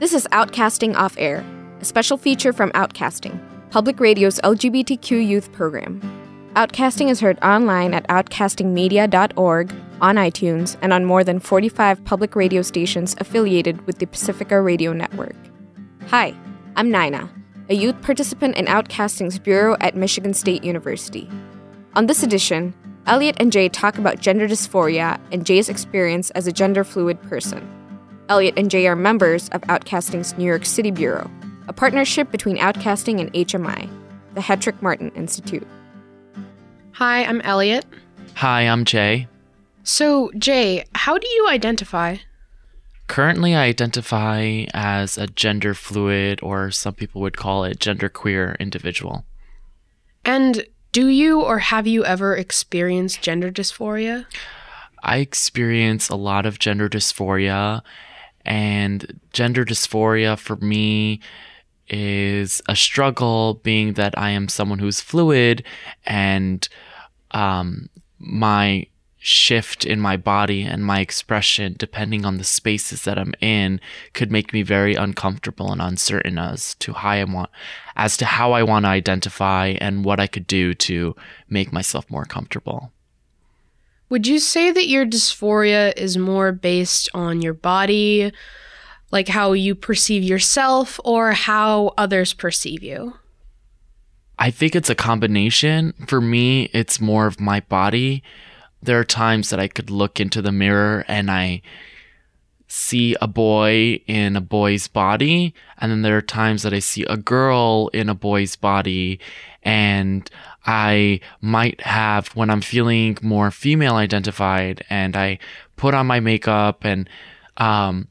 This is Outcasting Off Air, a special feature from Outcasting, Public Radio's LGBTQ youth program. Outcasting is heard online at outcastingmedia.org, on iTunes, and on more than 45 public radio stations affiliated with the Pacifica Radio Network. Hi, I'm Nina, a youth participant in Outcasting's Bureau at Michigan State University. On this edition, Elliot and Jay talk about gender dysphoria and Jay's experience as a gender fluid person. Elliot and Jay are members of Outcasting's New York City Bureau, a partnership between Outcasting and HMI, the Hetrick Martin Institute. Hi, I'm Elliot. Hi, I'm Jay. So, Jay, how do you identify? Currently, I identify as a gender fluid, or some people would call it genderqueer individual. And do you or have you ever experienced gender dysphoria? I experience a lot of gender dysphoria, and gender dysphoria for me is a struggle, being that I am someone who's fluid and um, my shift in my body and my expression, depending on the spaces that I'm in, could make me very uncomfortable and uncertain as to how I want, as to how I want to identify and what I could do to make myself more comfortable. Would you say that your dysphoria is more based on your body, like how you perceive yourself, or how others perceive you? I think it's a combination. For me, it's more of my body there are times that I could look into the mirror and I see a boy in a boy's body and then there are times that I see a girl in a boy's body and I might have when I'm feeling more female identified and I put on my makeup and um,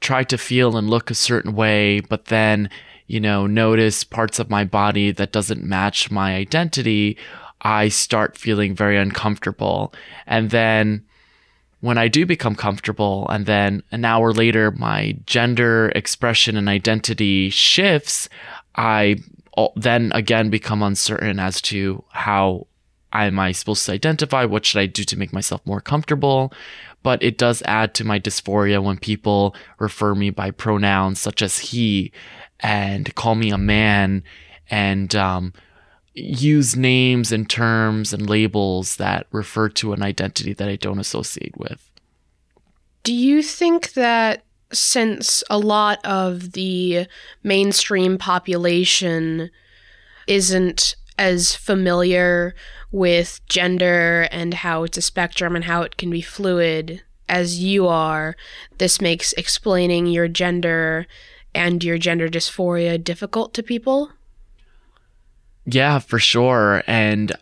try to feel and look a certain way but then you know notice parts of my body that doesn't match my identity I start feeling very uncomfortable. And then when I do become comfortable, and then an hour later, my gender expression and identity shifts, I then again become uncertain as to how am I supposed to identify? What should I do to make myself more comfortable? But it does add to my dysphoria when people refer me by pronouns such as he and call me a man and um, use names and terms and labels that refer to an identity that I don't associate with. Do you think that since a lot of the mainstream population isn't as familiar with gender and how it's a spectrum and how it can be fluid as you are, this makes explaining your gender and your gender dysphoria difficult to people? Yeah, for sure. And uh,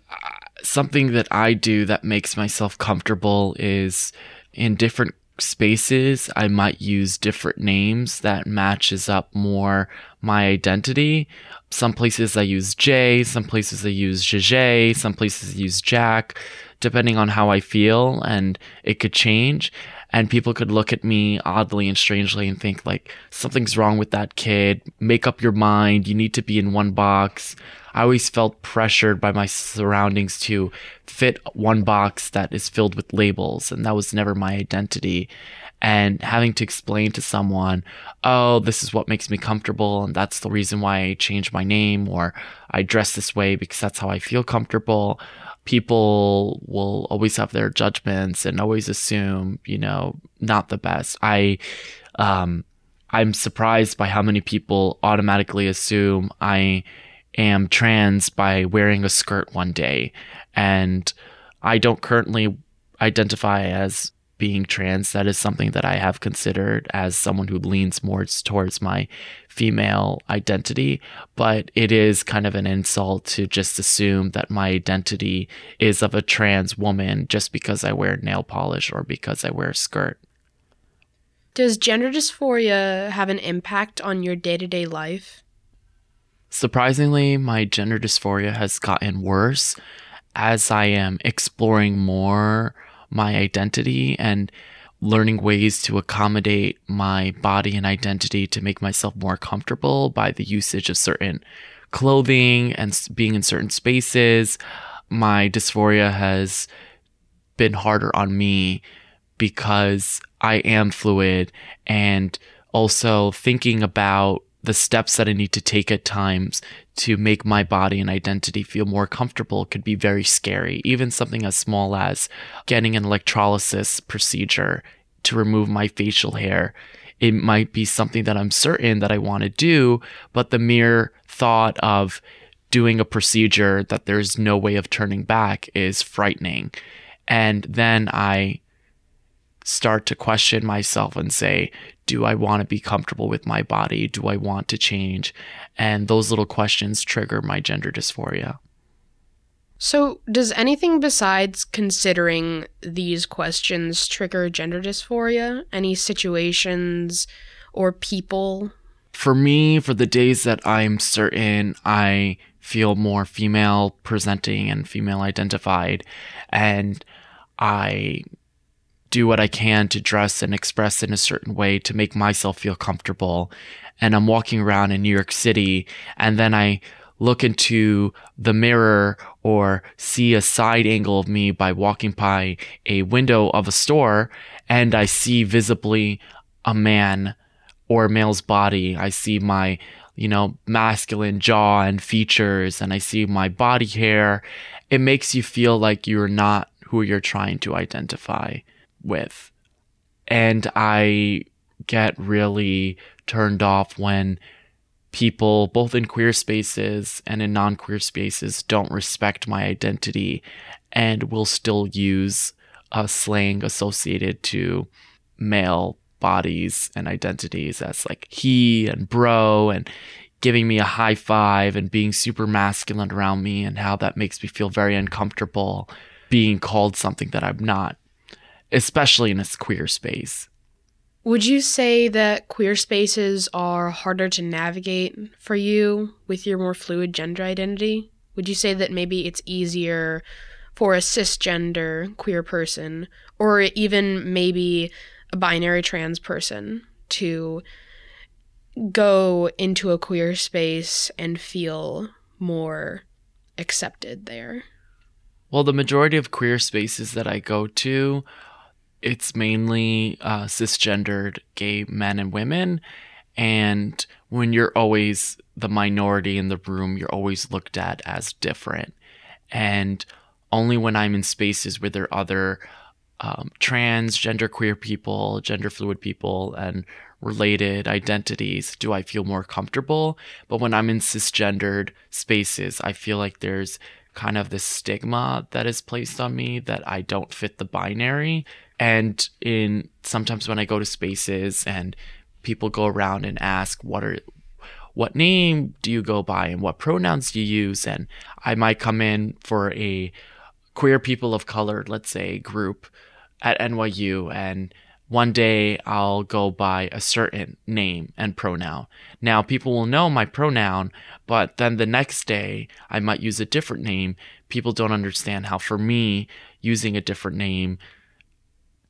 something that I do that makes myself comfortable is in different spaces I might use different names that matches up more my identity. Some places I use Jay, some places I use JJ, some places I use Jack, depending on how I feel and it could change and people could look at me oddly and strangely and think like something's wrong with that kid. Make up your mind. You need to be in one box. I always felt pressured by my surroundings to fit one box that is filled with labels and that was never my identity. And having to explain to someone, oh, this is what makes me comfortable, and that's the reason why I changed my name, or I dress this way because that's how I feel comfortable people will always have their judgments and always assume, you know, not the best. I, um, I'm surprised by how many people automatically assume I am trans by wearing a skirt one day. And I don't currently identify as being trans. That is something that I have considered as someone who leans more towards my female identity, but it is kind of an insult to just assume that my identity is of a trans woman just because I wear nail polish or because I wear a skirt. Does gender dysphoria have an impact on your day to day life? Surprisingly, my gender dysphoria has gotten worse as I am exploring more my identity and learning ways to accommodate my body and identity to make myself more comfortable by the usage of certain clothing and being in certain spaces. My dysphoria has been harder on me because I am fluid and also thinking about the steps that I need to take at times to make my body and identity feel more comfortable could be very scary. Even something as small as getting an electrolysis procedure to remove my facial hair. It might be something that I'm certain that I want to do, but the mere thought of doing a procedure that there's no way of turning back is frightening. And then I start to question myself and say, do I want to be comfortable with my body? Do I want to change? And those little questions trigger my gender dysphoria. So, does anything besides considering these questions trigger gender dysphoria? Any situations or people? For me, for the days that I'm certain I feel more female presenting and female identified, and I do what I can to dress and express in a certain way to make myself feel comfortable. And I'm walking around in New York City, and then I look into the mirror or see a side angle of me by walking by a window of a store, and I see visibly a man or a male's body. I see my you know, masculine jaw and features, and I see my body hair, it makes you feel like you're not who you're trying to identify with. And I get really turned off when people, both in queer spaces and in non queer spaces, don't respect my identity and will still use a slang associated to male bodies and identities as like he and bro and giving me a high five and being super masculine around me and how that makes me feel very uncomfortable being called something that I'm not especially in a queer space. Would you say that queer spaces are harder to navigate for you with your more fluid gender identity? Would you say that maybe it's easier for a cisgender queer person or even maybe a binary trans person to go into a queer space and feel more accepted there? Well, the majority of queer spaces that I go to it's mainly uh, cisgendered gay men and women. And when you're always the minority in the room, you're always looked at as different. And only when I'm in spaces where there are other um, trans, people, gender fluid people, and related identities do I feel more comfortable. But when I'm in cisgendered spaces, I feel like there's kind of this stigma that is placed on me that I don't fit the binary and in sometimes when I go to spaces and people go around and ask what are what name do you go by and what pronouns do you use and I might come in for a queer people of color, let's say, group at NYU and one day I'll go by a certain name and pronoun. Now, people will know my pronoun, but then the next day I might use a different name. People don't understand how, for me, using a different name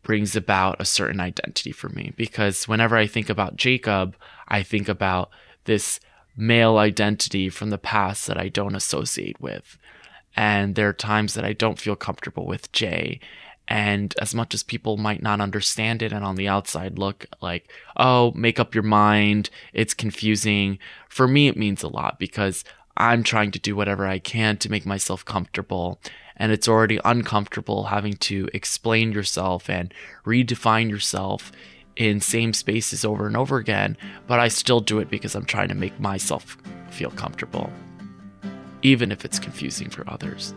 brings about a certain identity for me because whenever I think about Jacob, I think about this male identity from the past that I don't associate with. And there are times that I don't feel comfortable with Jay. And as much as people might not understand it and on the outside look like, oh, make up your mind, it's confusing, for me, it means a lot because I'm trying to do whatever I can to make myself comfortable and it's already uncomfortable having to explain yourself and redefine yourself in same spaces over and over again, but I still do it because I'm trying to make myself feel comfortable, even if it's confusing for others.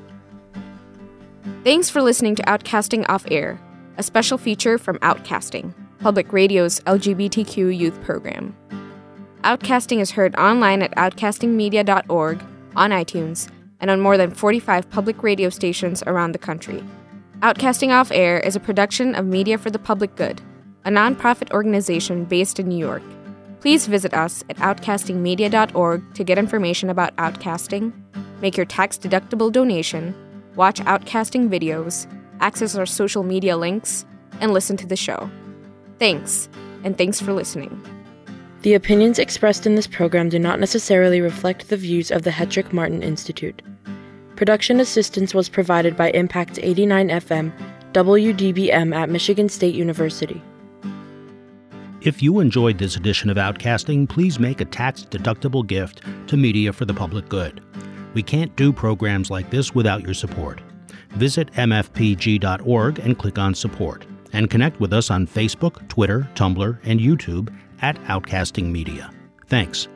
Thanks for listening to Outcasting Off Air, a special feature from Outcasting, Public Radio's LGBTQ youth program. Outcasting is heard online at outcastingmedia.org, on iTunes, and on more than 45 public radio stations around the country. Outcasting Off Air is a production of Media for the Public Good, a nonprofit organization based in New York. Please visit us at outcastingmedia.org to get information about outcasting, make your tax deductible donation, watch outcasting videos, access our social media links, and listen to the show. Thanks, and thanks for listening. The opinions expressed in this program do not necessarily reflect the views of the Hetrick Martin Institute. Production assistance was provided by Impact 89 FM, WDBM at Michigan State University. If you enjoyed this edition of Outcasting, please make a tax deductible gift to Media for the Public Good. We can't do programs like this without your support. Visit mfpg.org and click on Support and connect with us on Facebook, Twitter, Tumblr, and YouTube at Outcasting Media. Thanks.